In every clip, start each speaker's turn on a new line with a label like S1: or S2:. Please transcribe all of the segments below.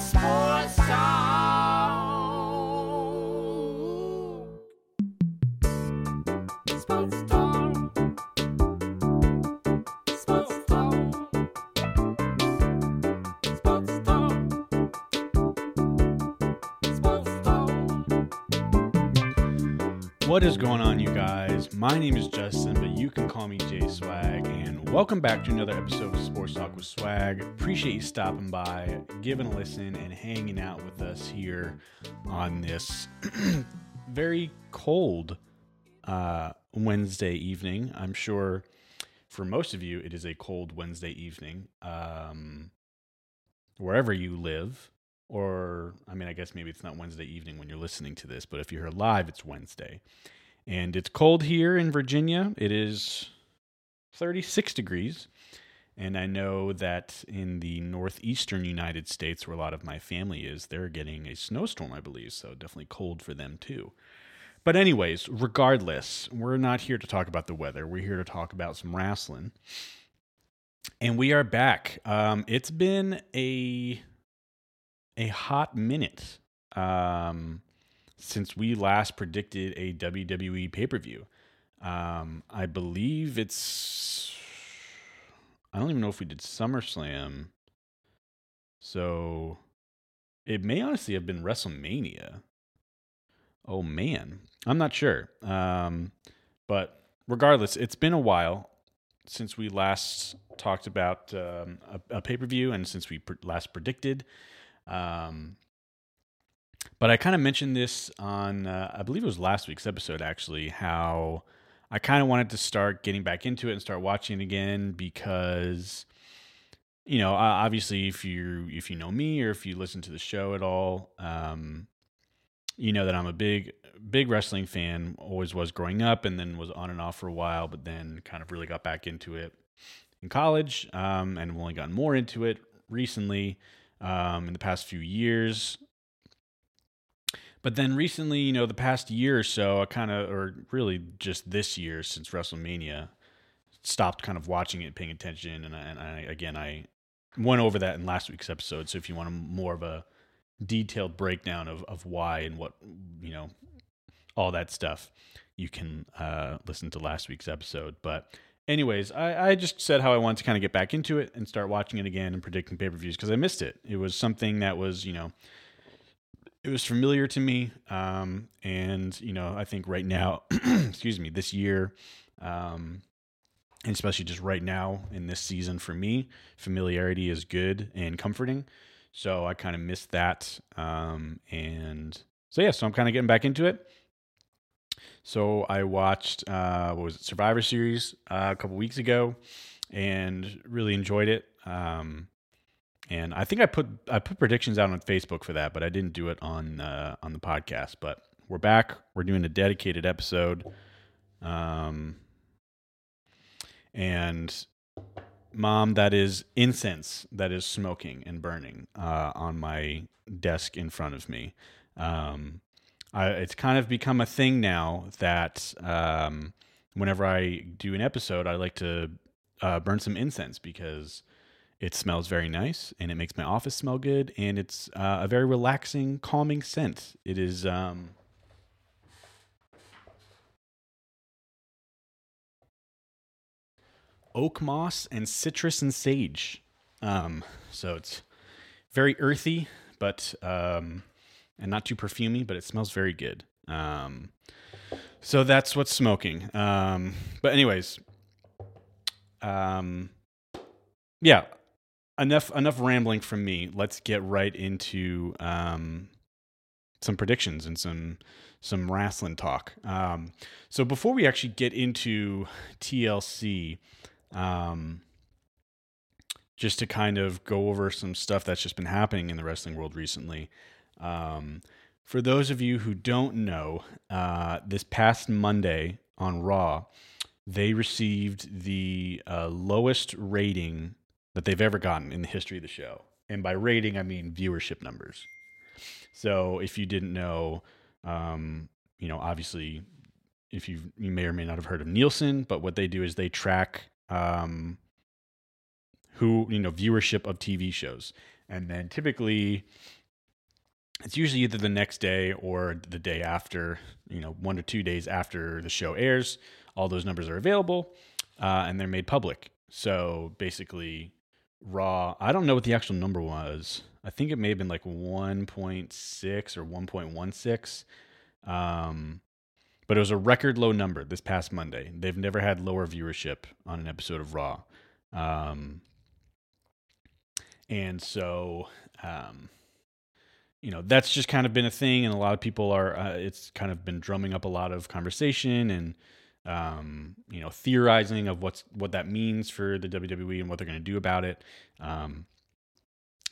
S1: Sports
S2: What is going on, you guys? My name is Justin, but you can call me J Swag, and welcome back to another episode of Sports Talk with Swag. Appreciate you stopping by, giving a listen, and hanging out with us here on this very cold uh, Wednesday evening. I'm sure for most of you, it is a cold Wednesday evening, um, wherever you live. Or, I mean, I guess maybe it's not Wednesday evening when you're listening to this, but if you're live, it's Wednesday. And it's cold here in Virginia. It is 36 degrees. And I know that in the northeastern United States, where a lot of my family is, they're getting a snowstorm, I believe. So definitely cold for them too. But, anyways, regardless, we're not here to talk about the weather. We're here to talk about some wrestling. And we are back. Um, it's been a a hot minute um, since we last predicted a WWE pay per view. Um, I believe it's. I don't even know if we did SummerSlam. So it may honestly have been WrestleMania. Oh man, I'm not sure. Um, but regardless, it's been a while since we last talked about um, a, a pay per view and since we pr- last predicted. Um, but I kind of mentioned this on, uh, I believe it was last week's episode, actually, how I kind of wanted to start getting back into it and start watching it again because, you know, obviously, if you if you know me or if you listen to the show at all, um, you know that I'm a big big wrestling fan. Always was growing up, and then was on and off for a while, but then kind of really got back into it in college, um, and only gotten more into it recently um, in the past few years. But then recently, you know, the past year or so, I kind of, or really just this year since WrestleMania, stopped kind of watching it, paying attention. And, I, and I, again, I went over that in last week's episode. So if you want a more of a detailed breakdown of, of why and what, you know, all that stuff, you can uh, listen to last week's episode. But anyways, I, I just said how I wanted to kind of get back into it and start watching it again and predicting pay per views because I missed it. It was something that was, you know, it was familiar to me. Um, and, you know, I think right now, excuse me, this year, um, and especially just right now in this season for me, familiarity is good and comforting. So I kind of missed that. Um, and so, yeah, so I'm kind of getting back into it. So I watched uh, what was it Survivor Series uh, a couple weeks ago, and really enjoyed it. Um, and I think I put I put predictions out on Facebook for that, but I didn't do it on uh, on the podcast. But we're back. We're doing a dedicated episode, um, and mom, that is incense that is smoking and burning uh, on my desk in front of me. Um, I, it's kind of become a thing now that um, whenever I do an episode, I like to uh, burn some incense because it smells very nice and it makes my office smell good and it's uh, a very relaxing, calming scent. It is. Um, oak moss and citrus and sage. Um, so it's very earthy, but um, and not too perfumey, but it smells very good. Um, so that's what's smoking. Um, but anyways, um, yeah, enough enough rambling from me. Let's get right into um, some predictions and some some wrestling talk. Um, so before we actually get into TLC, um, just to kind of go over some stuff that's just been happening in the wrestling world recently. Um, for those of you who don't know, uh, this past Monday on Raw, they received the uh, lowest rating that they've ever gotten in the history of the show. And by rating, I mean viewership numbers. So if you didn't know, um, you know, obviously, if you you may or may not have heard of Nielsen, but what they do is they track um, who you know viewership of TV shows, and then typically it's usually either the next day or the day after, you know, one to two days after the show airs. All those numbers are available uh, and they're made public. So basically, Raw, I don't know what the actual number was. I think it may have been like 1.6 or 1.16. Um, but it was a record low number this past Monday. They've never had lower viewership on an episode of Raw. Um, and so, um, you know, that's just kind of been a thing. And a lot of people are, uh, it's kind of been drumming up a lot of conversation and, um, you know, theorizing of what's, what that means for the WWE and what they're going to do about it. Um,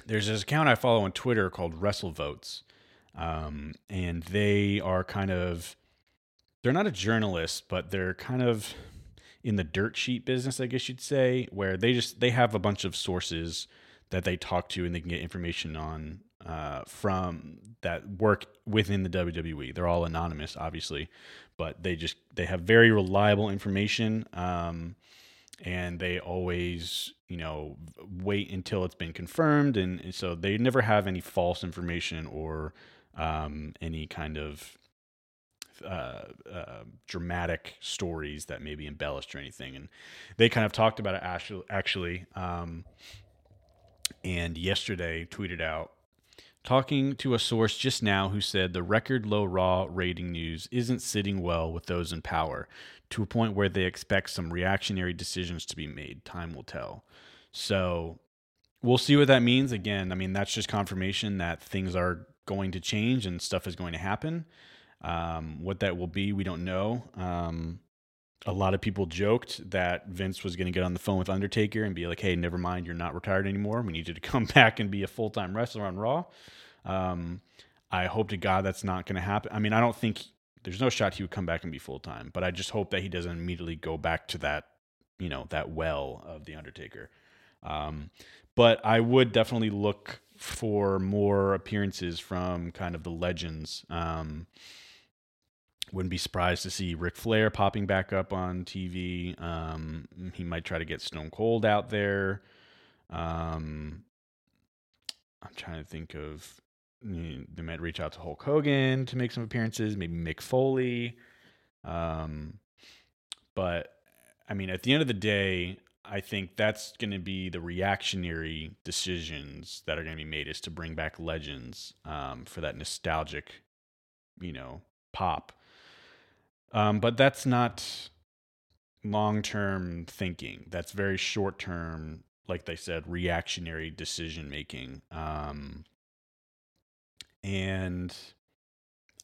S2: there's this account I follow on Twitter called WrestleVotes. Um, and they are kind of, they're not a journalist, but they're kind of in the dirt sheet business, I guess you'd say, where they just they have a bunch of sources that they talk to and they can get information on uh, from that work within the WWE. They're all anonymous, obviously, but they just they have very reliable information, um, and they always you know wait until it's been confirmed, and, and so they never have any false information or um, any kind of uh, uh, dramatic stories that may be embellished or anything. And they kind of talked about it actually, actually um, and yesterday tweeted out talking to a source just now who said the record low raw rating news isn't sitting well with those in power to a point where they expect some reactionary decisions to be made. Time will tell. So we'll see what that means. Again, I mean, that's just confirmation that things are going to change and stuff is going to happen. Um, what that will be, we don't know. Um, a lot of people joked that Vince was going to get on the phone with Undertaker and be like, "Hey, never mind, you're not retired anymore. We need you to come back and be a full time wrestler on Raw." Um, I hope to God that's not going to happen. I mean, I don't think there's no shot he would come back and be full time, but I just hope that he doesn't immediately go back to that, you know, that well of the Undertaker. Um, but I would definitely look for more appearances from kind of the legends. Um, wouldn't be surprised to see Ric Flair popping back up on TV. Um, he might try to get Stone Cold out there. Um, I'm trying to think of you know, they might reach out to Hulk Hogan to make some appearances, maybe Mick Foley. Um, but I mean, at the end of the day, I think that's going to be the reactionary decisions that are going to be made is to bring back legends um, for that nostalgic, you know, pop. Um, but that's not long term thinking. That's very short term, like they said, reactionary decision making. Um, and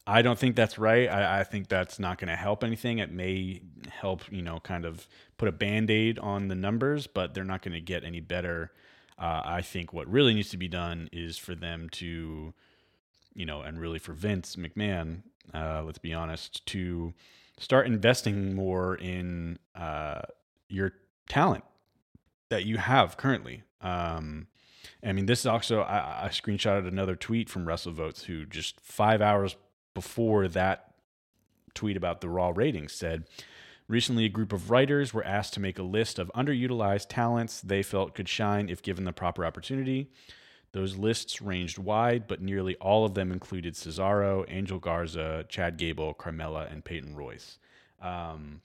S2: I don't think that's right. I, I think that's not going to help anything. It may help, you know, kind of put a band aid on the numbers, but they're not going to get any better. Uh, I think what really needs to be done is for them to, you know, and really for Vince McMahon, uh, let's be honest, to start investing more in uh, your talent that you have currently. Um, I mean, this is also, I, I screenshotted another tweet from WrestleVotes, who just five hours before that tweet about the Raw ratings said, Recently, a group of writers were asked to make a list of underutilized talents they felt could shine if given the proper opportunity. Those lists ranged wide, but nearly all of them included Cesaro, Angel Garza, Chad Gable, Carmella, and Peyton Royce. Um,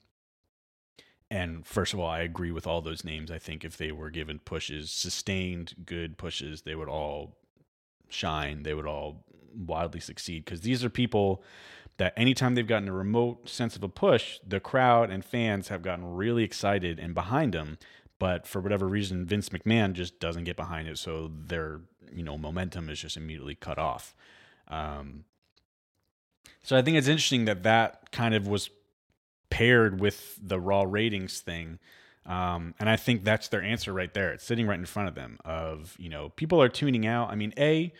S2: and first of all, I agree with all those names. I think if they were given pushes, sustained good pushes, they would all shine. They would all wildly succeed because these are people that anytime they've gotten a remote sense of a push, the crowd and fans have gotten really excited and behind them. But for whatever reason, Vince McMahon just doesn't get behind it, so their you know momentum is just immediately cut off. Um, so I think it's interesting that that kind of was paired with the raw ratings thing. Um, and I think that's their answer right there. It's sitting right in front of them of, you know, people are tuning out. I mean, A,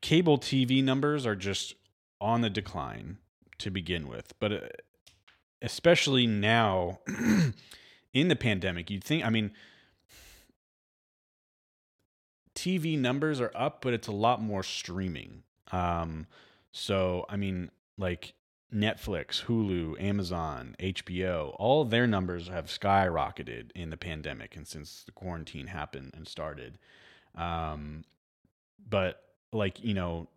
S2: cable TV numbers are just on the decline to begin with, but uh, especially now in the pandemic, you'd think, I mean, TV numbers are up, but it's a lot more streaming. Um, so, I mean, like Netflix, Hulu, Amazon, HBO, all their numbers have skyrocketed in the pandemic and since the quarantine happened and started. Um, but like you know,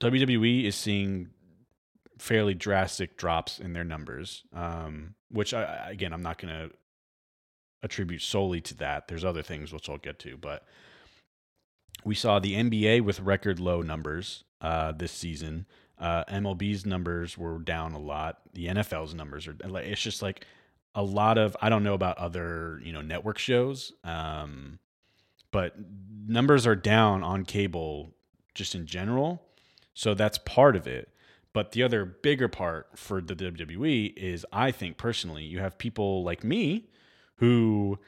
S2: WWE is seeing fairly drastic drops in their numbers, um, which I- again I'm not going to attribute solely to that. There's other things which I'll get to, but we saw the NBA with record low numbers uh, this season. Uh, MLB's numbers were down a lot. The NFL's numbers are. It's just like a lot of. I don't know about other you know network shows, um, but numbers are down on cable just in general. So that's part of it. But the other bigger part for the WWE is, I think personally, you have people like me who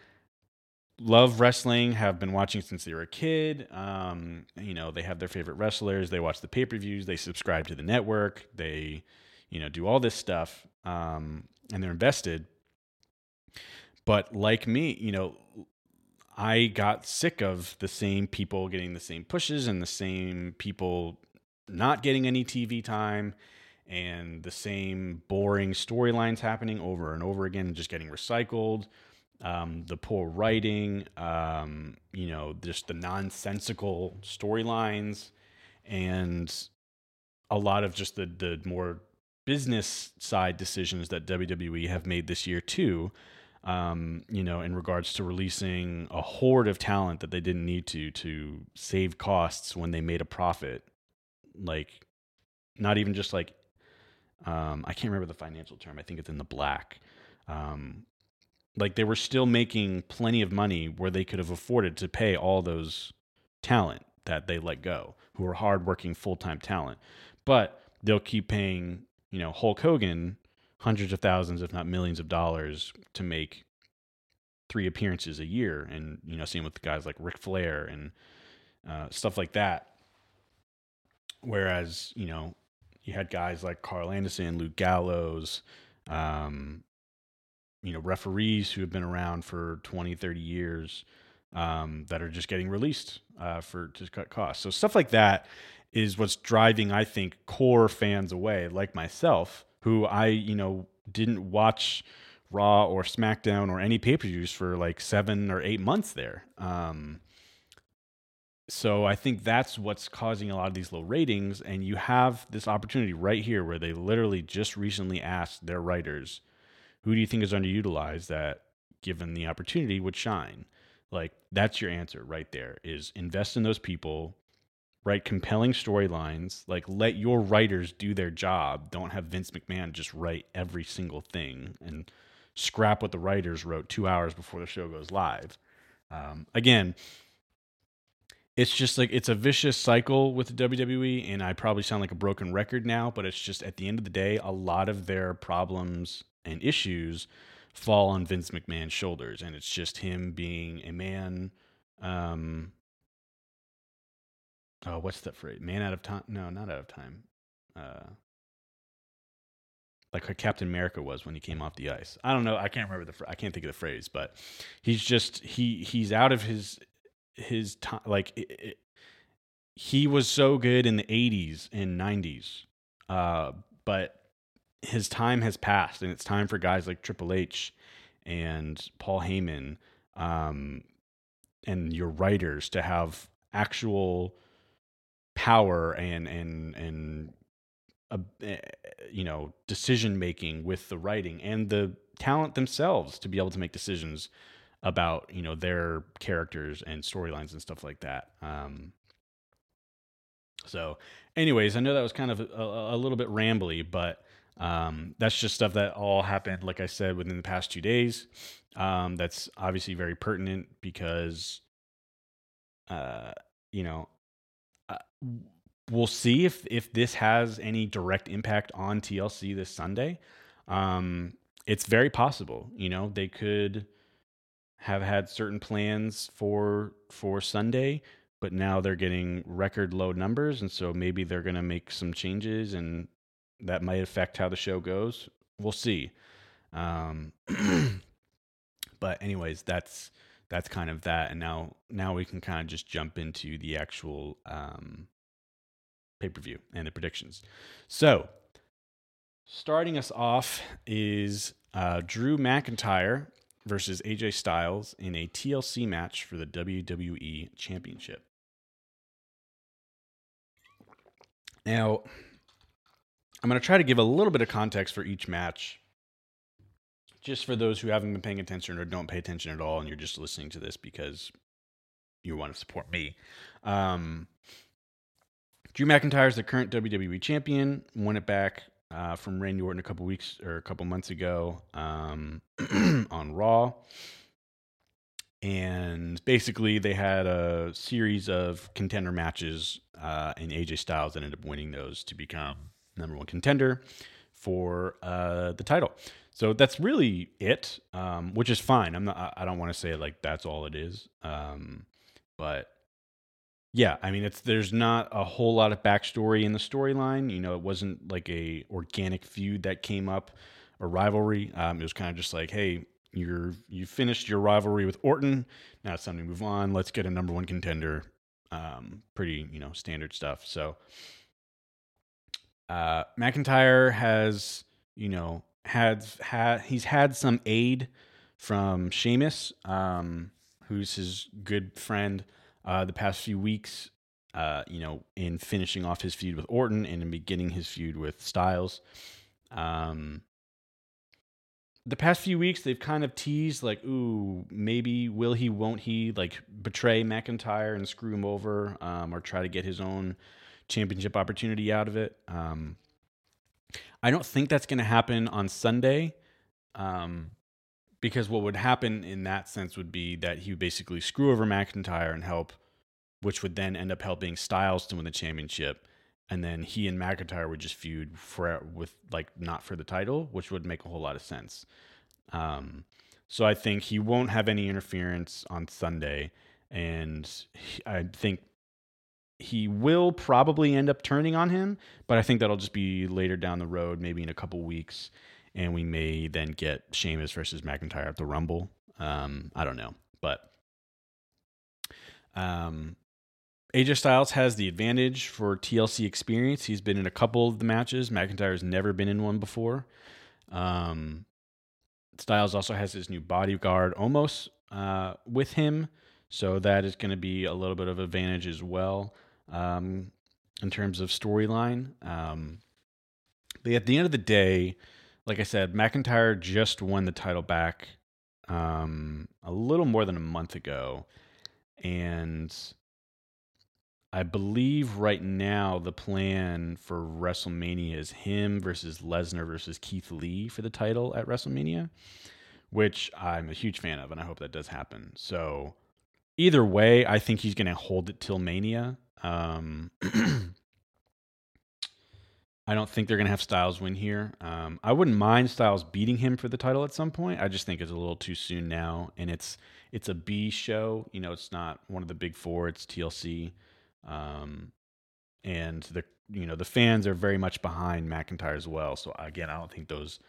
S2: love wrestling, have been watching since they were a kid. Um, you know, they have their favorite wrestlers, they watch the pay per views, they subscribe to the network, they, you know, do all this stuff, um, and they're invested. But like me, you know, I got sick of the same people getting the same pushes and the same people not getting any TV time and the same boring storylines happening over and over again, just getting recycled. Um, the poor writing, um, you know, just the nonsensical storylines, and a lot of just the the more business side decisions that WWE have made this year too. Um, you know, in regards to releasing a horde of talent that they didn't need to to save costs when they made a profit, like not even just like um, I can't remember the financial term. I think it's in the black. Um, like they were still making plenty of money where they could have afforded to pay all those talent that they let go, who are hardworking full time talent. But they'll keep paying, you know, Hulk Hogan hundreds of thousands, if not millions of dollars to make three appearances a year. And, you know, same with guys like Ric Flair and uh, stuff like that. Whereas, you know, you had guys like Karl Anderson, Luke Gallows, um, you know, referees who have been around for 20, 30 years um, that are just getting released uh, for to cut costs. So stuff like that is what's driving, I think, core fans away, like myself, who I, you know, didn't watch Raw or SmackDown or any pay per views for like seven or eight months there. Um, so I think that's what's causing a lot of these low ratings. And you have this opportunity right here where they literally just recently asked their writers, who do you think is underutilized that given the opportunity would shine? Like that's your answer right there is invest in those people, write compelling storylines, like let your writers do their job. Don't have Vince McMahon just write every single thing and scrap what the writers wrote two hours before the show goes live. Um, again, it's just like it's a vicious cycle with the WWE, and I probably sound like a broken record now, but it's just at the end of the day, a lot of their problems and issues fall on Vince McMahon's shoulders, and it's just him being a man. Um, oh, what's that phrase? Man out of time? No, not out of time. Uh, like how Captain America was when he came off the ice. I don't know. I can't remember the. phr- I can't think of the phrase, but he's just he he's out of his his time. Like it, it, he was so good in the '80s and '90s, uh, but his time has passed, and it's time for guys like Triple H and Paul Heyman, um, and your writers to have actual power and and and uh, eh, you know decision making with the writing and the talent themselves to be able to make decisions about you know their characters and storylines and stuff like that. Um, so, anyways, I know that was kind of a, a, a little bit rambly, but um, that's just stuff that all happened, like I said, within the past two days. Um, that's obviously very pertinent because, uh, you know, uh, we'll see if if this has any direct impact on TLC this Sunday. Um, it's very possible. You know, they could have had certain plans for for Sunday, but now they're getting record low numbers, and so maybe they're going to make some changes, and that might affect how the show goes. We'll see. Um, but anyways, that's that's kind of that, and now now we can kind of just jump into the actual um, pay per view and the predictions. So, starting us off is uh, Drew McIntyre versus AJ Styles in a TLC match for the WWE Championship. Now, I'm going to try to give a little bit of context for each match, just for those who haven't been paying attention or don't pay attention at all, and you're just listening to this because you want to support me. Um, Drew McIntyre is the current WWE champion. Won it back uh, from Randy Orton a couple weeks or a couple months ago um, on Raw. And basically, they had a series of contender matches, uh, and AJ Styles ended up winning those to become number one contender for uh, the title. So that's really it, um, which is fine. I'm not. I- don't want to say like that's all it is, um, but yeah, I mean, it's there's not a whole lot of backstory in the storyline. You know, it wasn't like a organic feud that came up, a rivalry. Um, it was kind of just like, hey, you're you finished your rivalry with Orton. Now it's time to move on. Let's get a number one contender. Um, pretty you know standard stuff. So uh, McIntyre has you know had had he's had some aid from Sheamus, um, who's his good friend uh, the past few weeks, uh, you know, in finishing off his feud with Orton and in beginning his feud with Styles. Um, the past few weeks, they've kind of teased like, ooh, maybe will he, won't he, like betray McIntyre and screw him over, um, or try to get his own championship opportunity out of it. Um, I don't think that's going to happen on Sunday. Um, because what would happen in that sense would be that he would basically screw over McIntyre and help, which would then end up helping Styles to win the championship, and then he and McIntyre would just feud for with like not for the title, which would make a whole lot of sense. Um, so I think he won't have any interference on Sunday, and he- I think he will probably end up turning on him, but I think that'll just be later down the road, maybe in a couple weeks and we may then get Sheamus versus McIntyre at the Rumble. Um, I don't know, but um, AJ Styles has the advantage for TLC experience. He's been in a couple of the matches. McIntyre's never been in one before. Um, Styles also has his new bodyguard almost uh, with him, so that is going to be a little bit of advantage as well um, in terms of storyline. Um, but at the end of the day, like I said, McIntyre just won the title back um, a little more than a month ago. And I believe right now the plan for WrestleMania is him versus Lesnar versus Keith Lee for the title at WrestleMania, which I'm a huge fan of, and I hope that does happen. So either way, I think he's going to hold it till Mania. Um, I don't think they're going to have Styles win here. Um, I wouldn't mind Styles beating him for the title at some point. I just think it's a little too soon now, and it's it's a B show. You know, it's not one of the big four. It's TLC, um, and the you know the fans are very much behind McIntyre as well. So again, I don't think those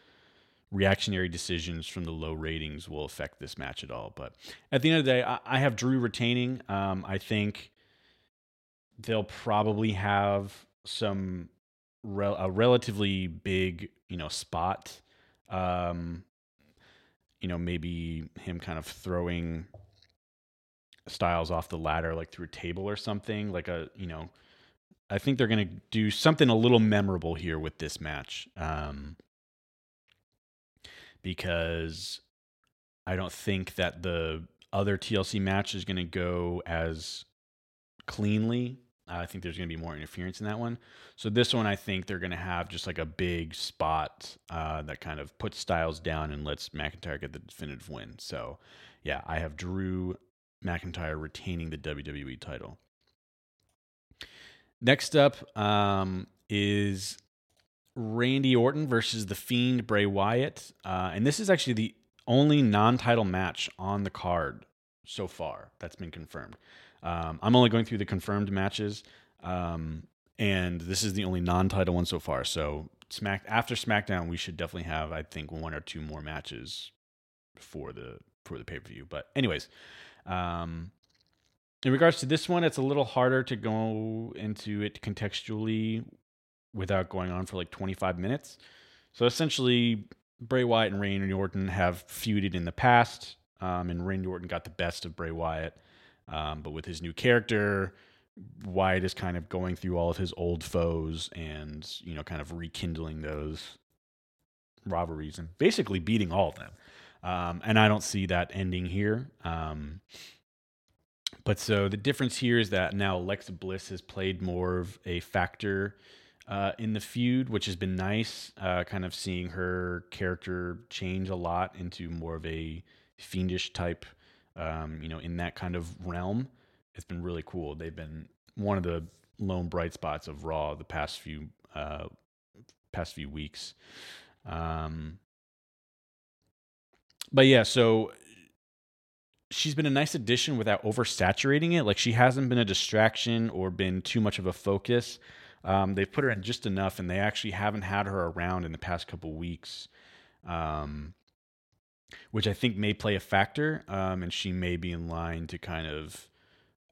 S2: reactionary decisions from the low ratings will affect this match at all. But at the end of the day, I, I have Drew retaining. Um, I think they'll probably have some rel- a relatively big, you know, spot. Um, you know, maybe him kind of throwing Styles off the ladder, like through a table or something. Like a, you know, I think they're gonna do something a little memorable here with this match, um, because I don't think that the other TLC match is gonna go as cleanly. I think there's going to be more interference in that one. So this one, I think they're going to have just like a big spot uh, that kind of puts Styles down and lets McIntyre get the definitive win. So yeah, I have Drew McIntyre retaining the WWE title. Next up um, is Randy Orton versus the Fiend Bray Wyatt, uh, and this is actually the only non-title match on the card so far that's been confirmed. Um, I'm only going through the confirmed matches, um, and this is the only non-title one so far. So Smack after SmackDown, we should definitely have, I think, one or two more matches for the for the pay per view. But anyways, um, in regards to this one, it's a little harder to go into it contextually without going on for like 25 minutes. So essentially, Bray Wyatt and Randy Orton have feuded in the past, um, and Randy Orton got the best of Bray Wyatt. Um, but with his new character, Wyatt is kind of going through all of his old foes and you know kind of rekindling those rivalries and basically beating all of them. Um, and I don't see that ending here. Um, but so the difference here is that now Alexa Bliss has played more of a factor uh, in the feud, which has been nice. Uh, kind of seeing her character change a lot into more of a fiendish type, um, you know, in that kind of realm. It's been really cool. They've been one of the lone bright spots of Raw the past few uh, past few weeks. Um, but yeah, so she's been a nice addition without oversaturating it. Like she hasn't been a distraction or been too much of a focus. Um, they've put her in just enough, and they actually haven't had her around in the past couple weeks, um, which I think may play a factor. Um, and she may be in line to kind of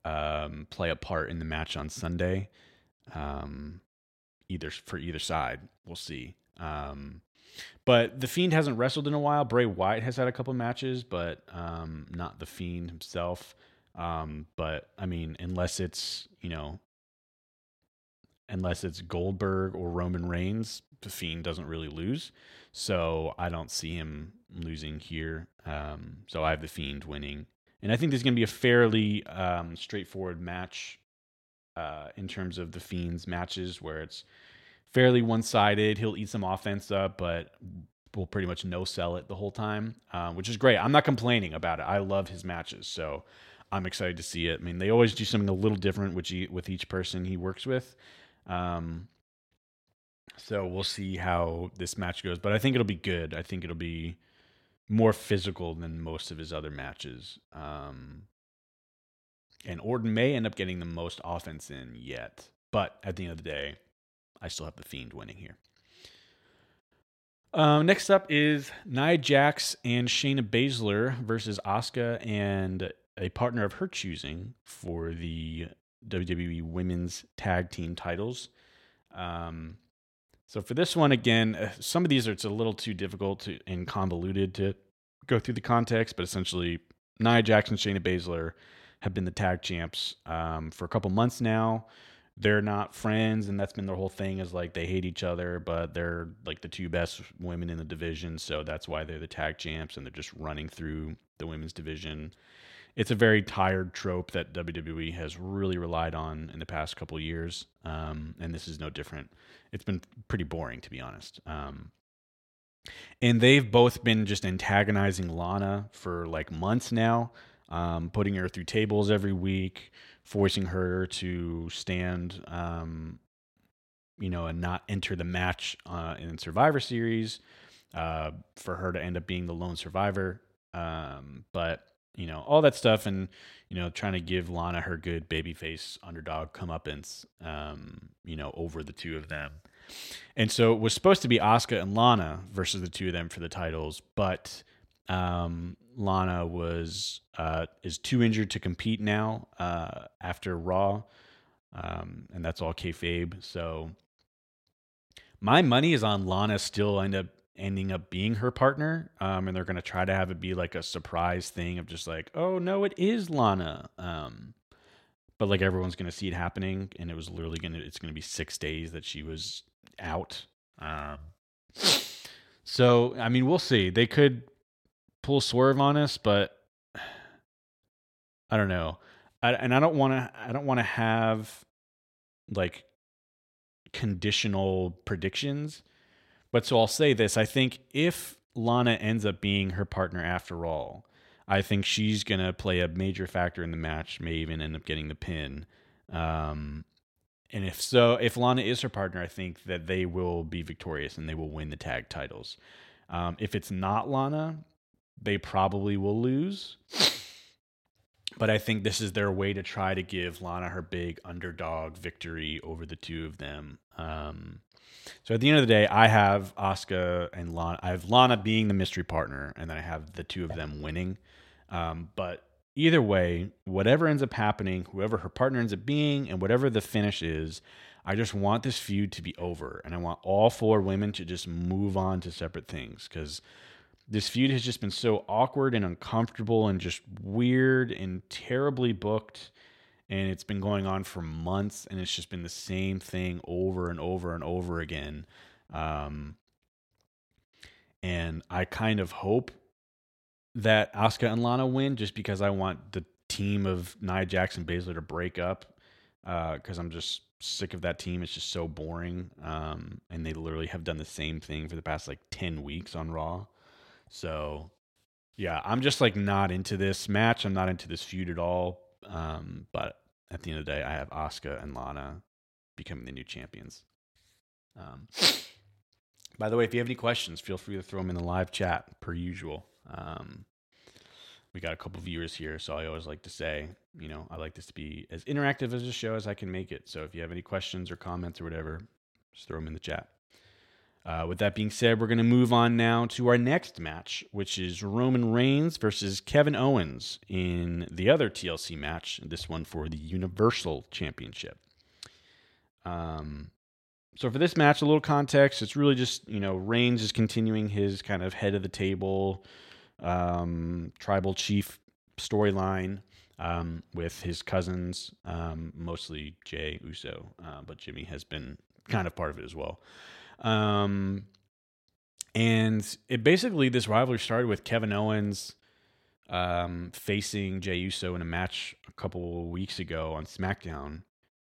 S2: um, play a part in the match on Sunday, um, either for either side. We'll see. Um, but the Fiend hasn't wrestled in a while. Bray Wyatt has had a couple matches, but um, not the Fiend himself. Um, but I mean, unless it's you know, unless it's Goldberg or Roman Reigns, the Fiend doesn't really lose. So I don't see him losing here. Um, so I have the Fiend winning, and I think there's going to be a fairly um, straightforward match uh, in terms of the Fiend's matches, where it's fairly one sided. He'll eat some offense up, but will pretty much no sell it the whole time, uh, which is great. I'm not complaining about it. I love his matches, so I'm excited to see it. I mean, they always do something a little different with each, with each person he works with. Um, so we'll see how this match goes, but I think it'll be good. I think it'll be more physical than most of his other matches. Um, and Orton may end up getting the most offense in yet, but at the end of the day, I still have the Fiend winning here. Um, next up is Nia Jax and Shayna Baszler versus Asuka and a partner of her choosing for the WWE Women's Tag Team titles. Um, so for this one, again, uh, some of these are it's a little too difficult to, and convoluted to go through the context, but essentially, Nia Jax, and Shayna Baszler have been the tag champs um, for a couple months now. They're not friends and that's been their whole thing is like they hate each other but they're like the two best women in the division so that's why they're the tag champs and they're just running through the women's division it's a very tired trope that WWE has really relied on in the past couple years um, and this is no different it's been pretty boring to be honest um, and they've both been just antagonizing Lana for like months now um, putting her through tables every week forcing her to stand, um, you know, and not enter the match uh, in Survivor Series, uh, for her to end up being the lone survivor. Um, but you know, all that stuff, and you know, trying to give Lana her good babyface underdog comeuppance, um, you know, over the two of them. And so it was supposed to be Asuka and Lana versus the two of them for the titles, but um, Lana was uh, is too injured to compete now uh, after Raw, um, and that's all kayfabe. So my money is on Lana still end up ending up being her partner, um, and they're gonna try to have it be like a surprise thing of just like, oh no, it is Lana. Um, but like everyone's gonna see it happening, and it was literally gonna it's gonna be six days that she was out. Um, so I mean, we'll see. They could pull swerve on us, but I don't know. I, and I don't want to. I don't want to have like conditional predictions. But so I'll say this: I think if Lana ends up being her partner after all, I think she's gonna play a major factor in the match. May even end up getting the pin. Um, and if so, if Lana is her partner, I think that they will be victorious and they will win the tag titles. Um, if it's not Lana, they probably will lose. But I think this is their way to try to give Lana her big underdog victory over the two of them. Um, so at the end of the day, I have Asuka and Lana. I have Lana being the mystery partner, and then I have the two of them winning. Um, but either way, whatever ends up happening, whoever her partner ends up being, and whatever the finish is, I just want this feud to be over. And I want all four women to just move on to separate things because this feud has just been so awkward and uncomfortable and just weird and terribly booked. And it's been going on for months and it's just been the same thing over and over and over again. Um, and I kind of hope that Asuka and Lana win just because I want the team of Nia and Baszler to break up because I'm just sick of that team. It's just so boring. Um, and they literally have done the same thing for the past like 10 weeks on Raw. So, yeah, I'm just like not into this match. I'm not into this feud at all. Um, but at the end of the day, I have Asuka and Lana becoming the new champions. Um, by the way, if you have any questions, feel free to throw them in the live chat per usual. Um, we got a couple viewers here, so I always like to say, you know, I like this to be as interactive as a show as I can make it. So if you have any questions or comments or whatever, just throw them in the chat. Uh, with that being said, we're going to move on now to our next match, which is Roman Reigns versus Kevin Owens in the other TLC match, this one for the Universal Championship. Um, so for this match, a little context. It's really just you know Reigns is continuing his kind of head of the table, um, tribal chief storyline um, with his cousins, um, mostly Jey Uso, uh, but Jimmy has been kind of part of it as well. Um, and it basically this rivalry started with Kevin Owens um, facing Jey Uso in a match a couple weeks ago on SmackDown,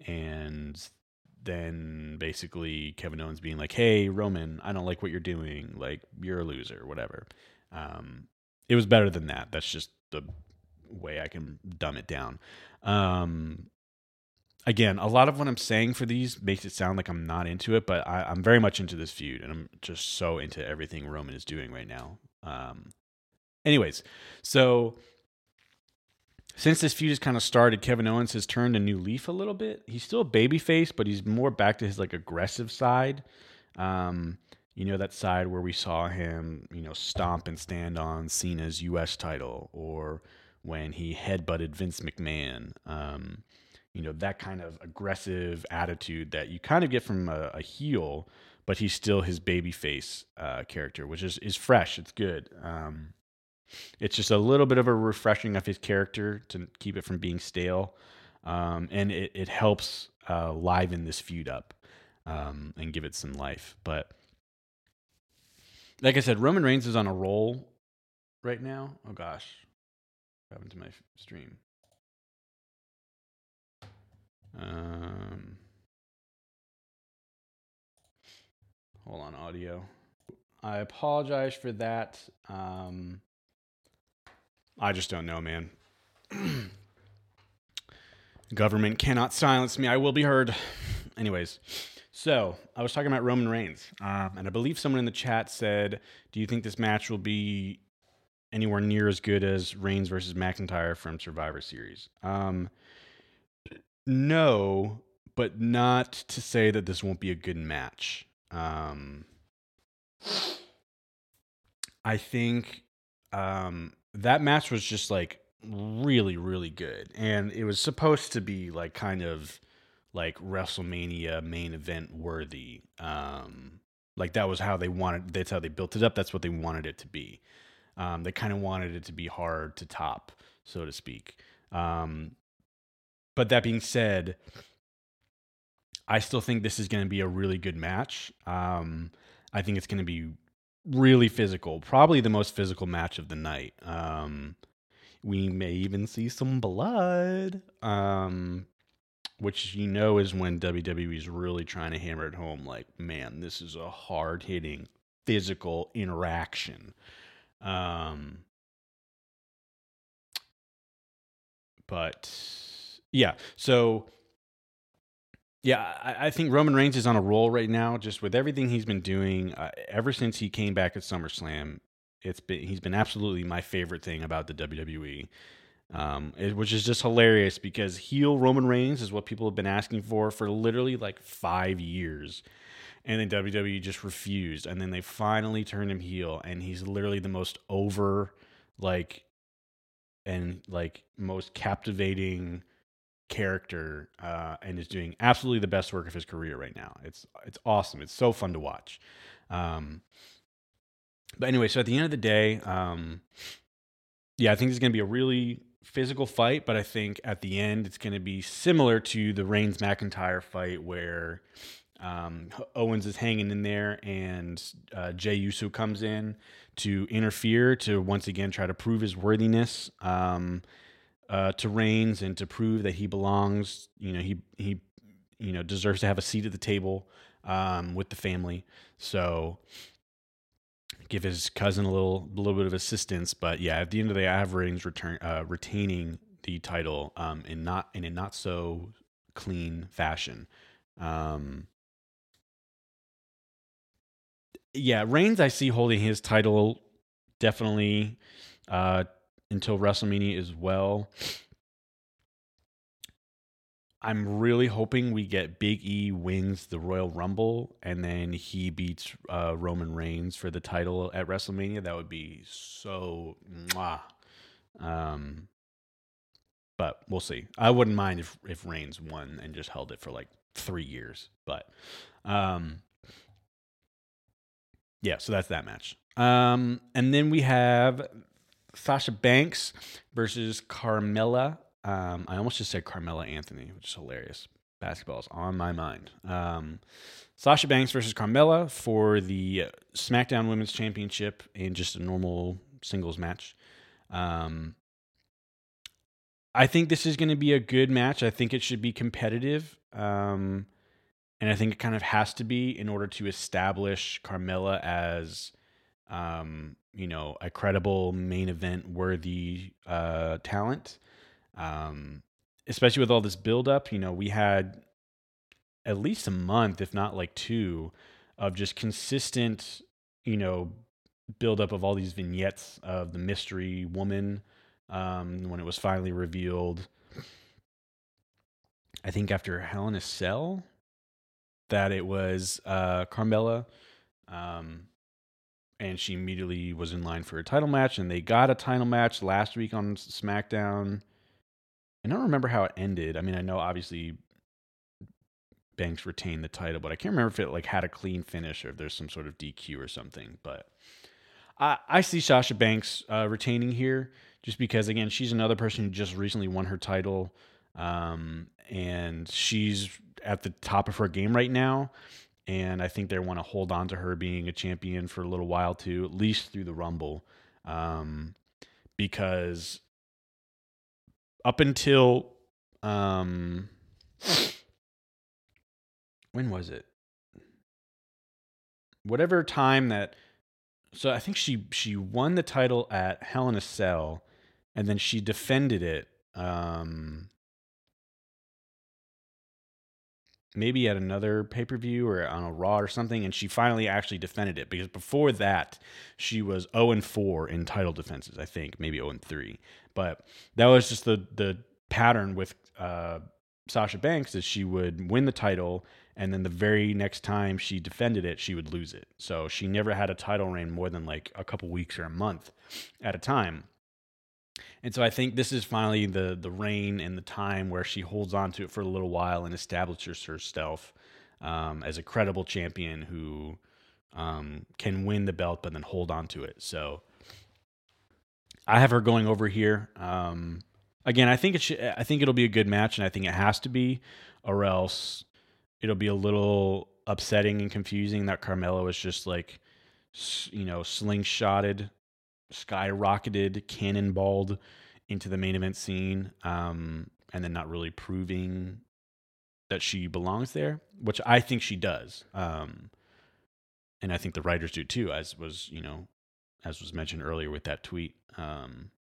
S2: and then basically Kevin Owens being like, "Hey Roman, I don't like what you're doing. Like you're a loser, whatever." Um, it was better than that. That's just the way I can dumb it down. Um, again, a lot of what I'm saying for these makes it sound like I'm not into it, but I, I'm very much into this feud, and I'm just so into everything Roman is doing right now. Um, anyways, so since this feud has kind of started, Kevin Owens has turned a new leaf a little bit. He's still a babyface, but he's more back to his like aggressive side. Um, you know that side where we saw him, you know, stomp and stand on Cena's U.S. title, or when he headbutted Vince McMahon. Um, you know that kind of aggressive attitude that you kind of get from a, a heel, but he's still his babyface uh, character, which is is fresh. It's good. Um, it's just a little bit of a refreshing of his character to keep it from being stale, um, and it it helps uh, liven this feud up um, and give it some life. But like I said, Roman Reigns is on a roll right now. Oh gosh, what happened to my stream? Um, hold on, audio. I apologize for that. Um, I just don't know, man. Government cannot silence me. I will be heard. Anyways, so I was talking about Roman Reigns, um, and I believe someone in the chat said, "Do you think this match will be anywhere near as good as Reigns versus McIntyre from Survivor Series?" Um, no, but not to say that this won't be a good match. Um, I think um, that match was just like really, really good, and it was supposed to be like kind of like WrestleMania main event worthy. Um, like that was how they wanted. That's how they built it up. That's what they wanted it to be. Um, they kind of wanted it to be hard to top, so to speak. Um, but that being said, I still think this is going to be a really good match. Um, I think it's going to be really physical, probably the most physical match of the night. Um, we may even see some blood, um, which you know is when WWE is really trying to hammer it home. Like, man, this is a hard hitting physical interaction. Um, but yeah, so yeah, I, I think Roman Reigns is on a roll right now, just with everything he's been doing uh, ever since he came back at SummerSlam. It's been he's been absolutely my favorite thing about the WWE, um, it, which is just hilarious because heel Roman Reigns is what people have been asking for for literally like five years, and then WWE just refused, and then they finally turned him heel, and he's literally the most over like and like most captivating character uh, and is doing absolutely the best work of his career right now. It's it's awesome. It's so fun to watch. Um, but anyway, so at the end of the day, um, yeah, I think it's going to be a really physical fight, but I think at the end it's going to be similar to the Reigns McIntyre fight where um, Owens is hanging in there and uh, Jey Uso comes in to interfere to once again try to prove his worthiness um, uh, to Reigns and to prove that he belongs. You know, he he you know deserves to have a seat at the table um, with the family. So give his cousin a little a little bit of assistance. But yeah, at the end of the day, I have Reigns return uh, retaining the title um, in not in a not so clean fashion. Um, yeah, Reigns I see holding his title definitely uh, until WrestleMania as well. I'm really hoping we get Big E wins the Royal Rumble and then he beats uh, Roman Reigns for the title at WrestleMania. That would be so mwah. Um, but we'll see. I wouldn't mind if if Reigns won and just held it for like three years. But um, yeah, so that's that match. Um, and then we have Sasha Banks versus Carmella. Um, I almost just said Carmelo Anthony, which is hilarious. Basketball is on my mind. Um, Sasha Banks versus Carmella for the SmackDown Women's Championship in just a normal singles match. Um, I think this is going to be a good match. I think it should be competitive. Um, and I think it kind of has to be in order to establish Carmella as, um, you know, a credible main event worthy uh, talent. Um, especially with all this buildup, you know, we had at least a month, if not like two, of just consistent, you know, buildup of all these vignettes of the mystery woman um, when it was finally revealed. I think after Hell in Cell, that it was uh, Carmella. Um, and she immediately was in line for a title match, and they got a title match last week on SmackDown. I don't remember how it ended. I mean, I know obviously Banks retained the title, but I can't remember if it like had a clean finish or if there's some sort of DQ or something. But I, I see Sasha Banks uh, retaining here just because again she's another person who just recently won her title, um, and she's at the top of her game right now. And I think they want to hold on to her being a champion for a little while too, at least through the Rumble, um, because up until um, when was it? Whatever time that so I think she she won the title at Hell in a Cell, and then she defended it. Um, maybe at another pay per view or on a Raw or something, and she finally actually defended it because before that she was zero and four in title defenses. I think maybe zero and three, but that was just the the pattern with uh, Sasha Banks is she would win the title and then the very next time she defended it, she would lose it. So she never had a title reign more than like a couple weeks or a month at a time. And so I think this is finally the the reign and the time where she holds on to it for a little while and establishes herself um, as a credible champion who um, can win the belt but then hold on to it. So I have her going over here. Um, again, I think it should, I think it'll be a good match, and I think it has to be, or else it'll be a little upsetting and confusing that Carmella is just like, you know, slingshotted, skyrocketed, cannonballed into the main event scene, um, and then not really proving that she belongs there, which I think she does. Um, and I think the writers do too, as was, you know, as was mentioned earlier with that tweet. Um,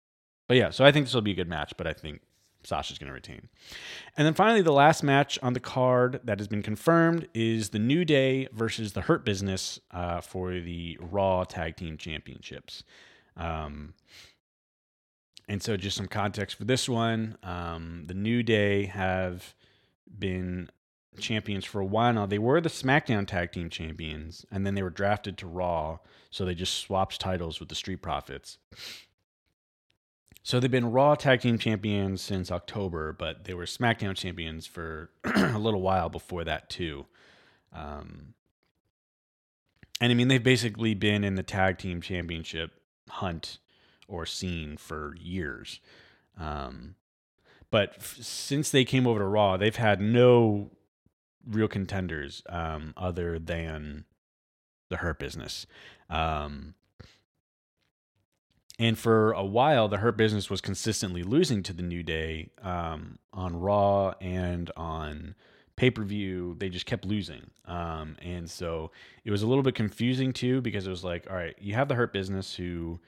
S2: but yeah, so I think this will be a good match, but I think Sasha's going to retain. And then finally, the last match on the card that has been confirmed is the New Day versus the Hurt Business uh, for the Raw Tag Team Championships. Um, and so, just some context for this one um, the New Day have been champions for a while now. They were the SmackDown Tag Team Champions, and then they were drafted to Raw. So they just swapped titles with the Street Profits. So they've been Raw Tag Team Champions since October, but they were SmackDown Champions for a little while before that too. Um, and I mean, they've basically been in the Tag Team Championship hunt or scene for years. Um, but f- since they came over to Raw, they've had no real contenders um, other than the Hurt Business. Um, and for a while, the Hurt Business was consistently losing to the New Day um, on Raw and on pay per view. They just kept losing. Um, and so it was a little bit confusing too because it was like, all right, you have the Hurt Business who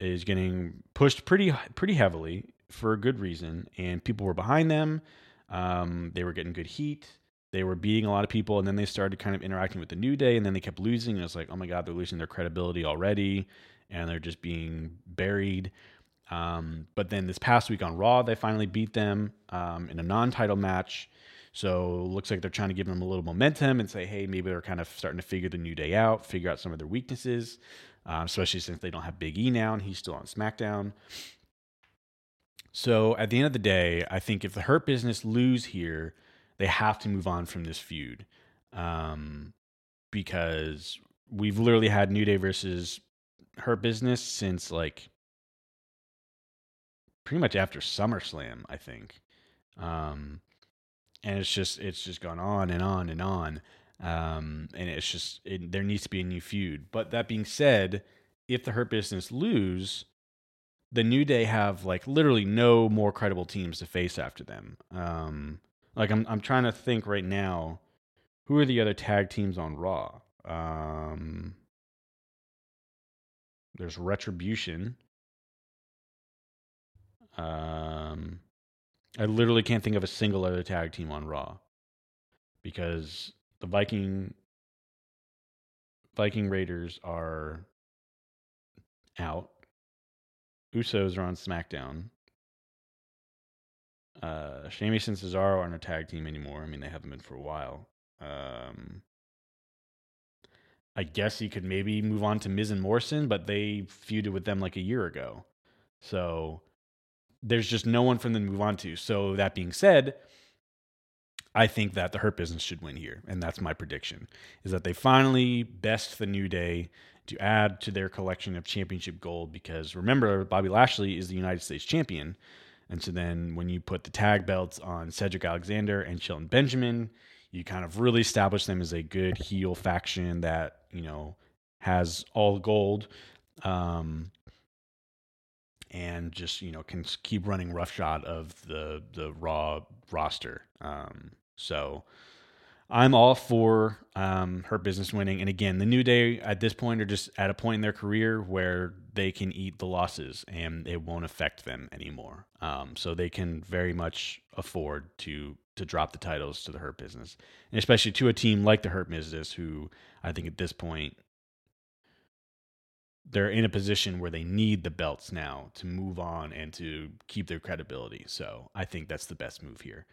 S2: is getting pushed pretty pretty heavily for a good reason, and people were behind them. Um, they were getting good heat. They were beating a lot of people, and then they started kind of interacting with the New Day, and then they kept losing. And it's like, oh my god, they're losing their credibility already, and they're just being buried. Um, but then this past week on Raw, they finally beat them um, in a non-title match. So looks like they're trying to give them a little momentum and say, hey, maybe they're kind of starting to figure the New Day out, figure out some of their weaknesses, uh, especially since they don't have Big E now and he's still on SmackDown. So at the end of the day, I think if the Hurt Business lose here, they have to move on from this feud um, because we've literally had New Day versus Hurt Business since like pretty much after SummerSlam, I think. Um, and it's just it's just gone on and on and on. Um, and it's just it, there needs to be a new feud. But that being said, if the Hurt Business lose, the New Day have like literally no more credible teams to face after them. Um, like I'm I'm trying to think right now, who are the other tag teams on Raw? Um, there's Retribution. Um, I literally can't think of a single other tag team on Raw because the Viking Viking Raiders are out. Usos are on SmackDown. Uh, Sheamus and Cesaro aren't a tag team anymore. I mean, they haven't been for a while. Um, I guess you could maybe move on to Miz and Morrison, but they feuded with them like a year ago. So there's just no one for them to move on to. So that being said, I think that the Hurt Business should win here, and that's my prediction: is that they finally best the New Day to add to their collection of championship gold. Because remember, Bobby Lashley is the United States champion, and so then when you put the tag belts on Cedric Alexander and Shelton Benjamin, you kind of really establish them as a good heel faction that you know has all gold. Um, and just you know can keep running roughshod of the the raw roster. Um, so I'm all for um, Hurt Business winning. And again, the New Day at this point are just at a point in their career where they can eat the losses and it won't affect them anymore. Um, so they can very much afford to to drop the titles to the Hurt Business, and especially to a team like the Hurt Business, who I think at this point they're in a position where they need the belts now to move on and to keep their credibility. So I think that's the best move here.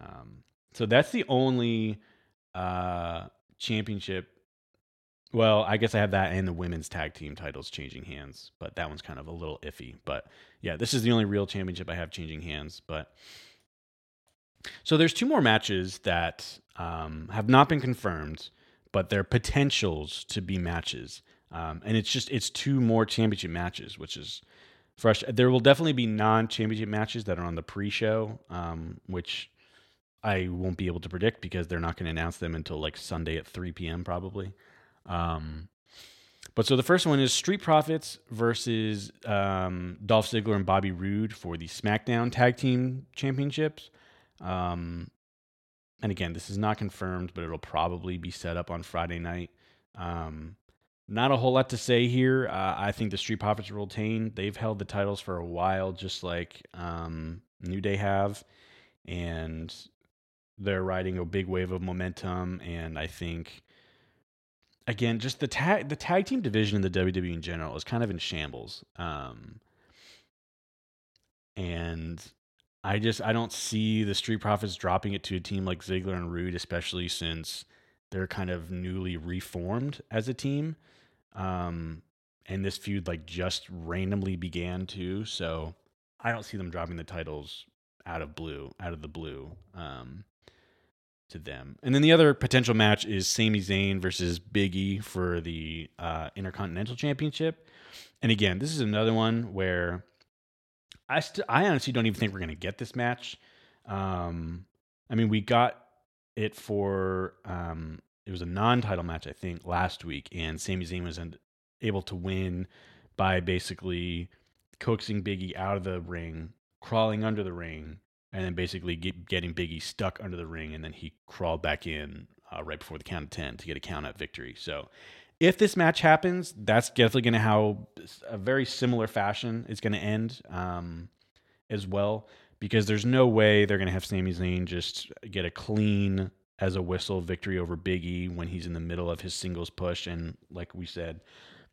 S2: Um, so that's the only uh, championship. Well, I guess I have that and the women's tag team titles changing hands, but that one's kind of a little iffy. But yeah, this is the only real championship I have changing hands. But so there's two more matches that um, have not been confirmed, but they're potentials to be matches. Um, and it's just it's two more championship matches, which is fresh. There will definitely be non-championship matches that are on the pre-show, um, which I won't be able to predict because they're not going to announce them until like Sunday at 3 p.m. probably. Um, but so the first one is Street Profits versus um, Dolph Ziggler and Bobby Roode for the SmackDown Tag Team Championships. Um, and again, this is not confirmed, but it'll probably be set up on Friday night. Um, not a whole lot to say here. Uh, I think the Street Profits will retain. They've held the titles for a while, just like um, New Day have, and they're riding a big wave of momentum. And I think, again, just the tag the tag team division in the WWE in general is kind of in shambles. Um, and I just I don't see the Street Profits dropping it to a team like Ziggler and Roode, especially since they're kind of newly reformed as a team. Um, and this feud like just randomly began too. So I don't see them dropping the titles out of blue, out of the blue, um, to them. And then the other potential match is Sami Zayn versus Big E for the uh, Intercontinental Championship. And again, this is another one where I st- I honestly don't even think we're gonna get this match. Um, I mean, we got it for um, it was a non-title match, I think, last week, and Sami Zayn was able to win by basically coaxing Biggie out of the ring, crawling under the ring, and then basically get, getting Biggie stuck under the ring, and then he crawled back in uh, right before the count of ten to get a count out victory. So, if this match happens, that's definitely going to how a very similar fashion is going to end um, as well, because there's no way they're going to have Sami Zayn just get a clean as a whistle victory over Big E when he's in the middle of his singles push, and like we said,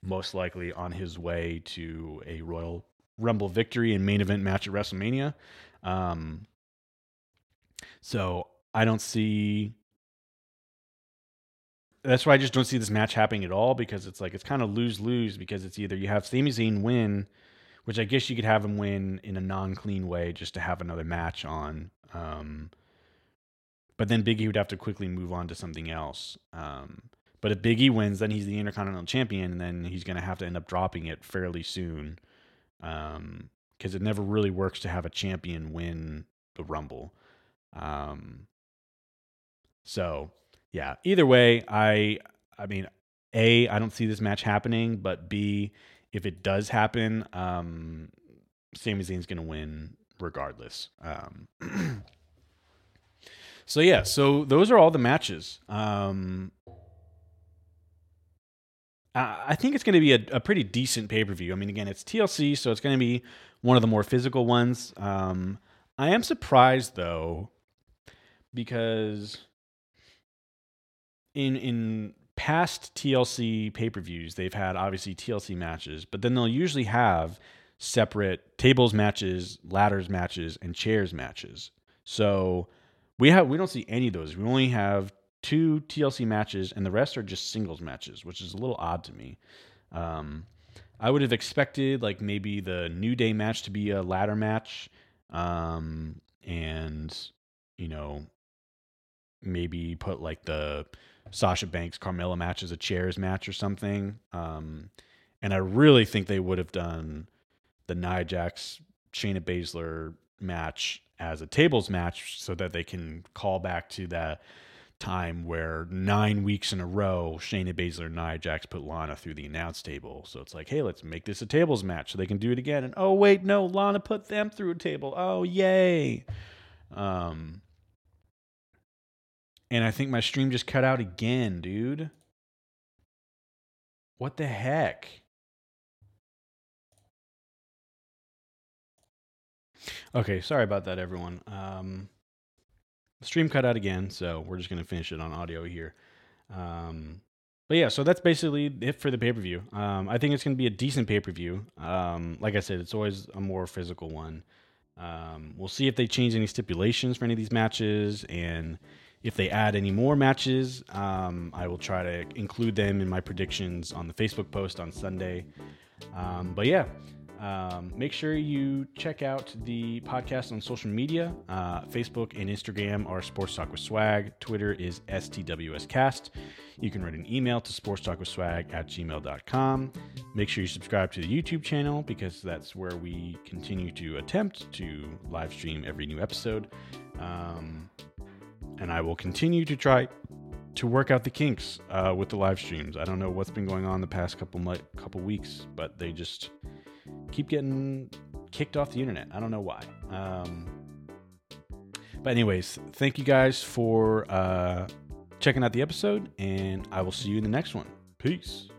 S2: most likely on his way to a Royal Rumble victory and main event match at WrestleMania. Um, so I don't see. That's why I just don't see this match happening at all because it's like it's kind of lose lose because it's either you have Sami Zayn win, which I guess you could have him win in a non clean way just to have another match on. Um, but then Biggie would have to quickly move on to something else. Um, but if Biggie wins, then he's the Intercontinental Champion, and then he's going to have to end up dropping it fairly soon. Um, because it never really works to have a champion win the Rumble. Um, so yeah, either way, I I mean, a I don't see this match happening, but b if it does happen, um, Sami Zayn's going to win regardless. Um, so yeah, so those are all the matches. Um, I think it's going to be a, a pretty decent pay per view. I mean, again, it's TLC, so it's going to be one of the more physical ones. Um, I am surprised though, because in in past TLC pay per views, they've had obviously TLC matches, but then they'll usually have separate tables matches, ladders matches, and chairs matches. So we have we don't see any of those. We only have two TLC matches, and the rest are just singles matches, which is a little odd to me. Um, I would have expected like maybe the New Day match to be a ladder match, um, and you know maybe put like the Sasha Banks Carmella match as a chairs match or something. Um, and I really think they would have done the Nia Jax Shayna Baszler match as a tables match so that they can call back to that time where nine weeks in a row Shayna Baszler and Nia Jax put Lana through the announce table. So it's like, hey, let's make this a tables match so they can do it again. And oh wait, no, Lana put them through a table. Oh yay. Um and I think my stream just cut out again, dude. What the heck? Okay, sorry about that, everyone. Um, stream cut out again, so we're just going to finish it on audio here. Um, but yeah, so that's basically it for the pay per view. Um, I think it's going to be a decent pay per view. Um, like I said, it's always a more physical one. Um, we'll see if they change any stipulations for any of these matches, and if they add any more matches, um, I will try to include them in my predictions on the Facebook post on Sunday. Um, but yeah, um, make sure you check out the podcast on social media. Uh, Facebook and Instagram are Sports Talk with Swag. Twitter is STWScast. You can write an email to sportstalkwithswag at gmail.com. Make sure you subscribe to the YouTube channel because that's where we continue to attempt to live stream every new episode. Um, and I will continue to try to work out the kinks uh, with the live streams. I don't know what's been going on the past couple couple weeks, but they just keep getting kicked off the internet. I don't know why. Um, but anyways, thank you guys for uh, checking out the episode, and I will see you in the next one. Peace.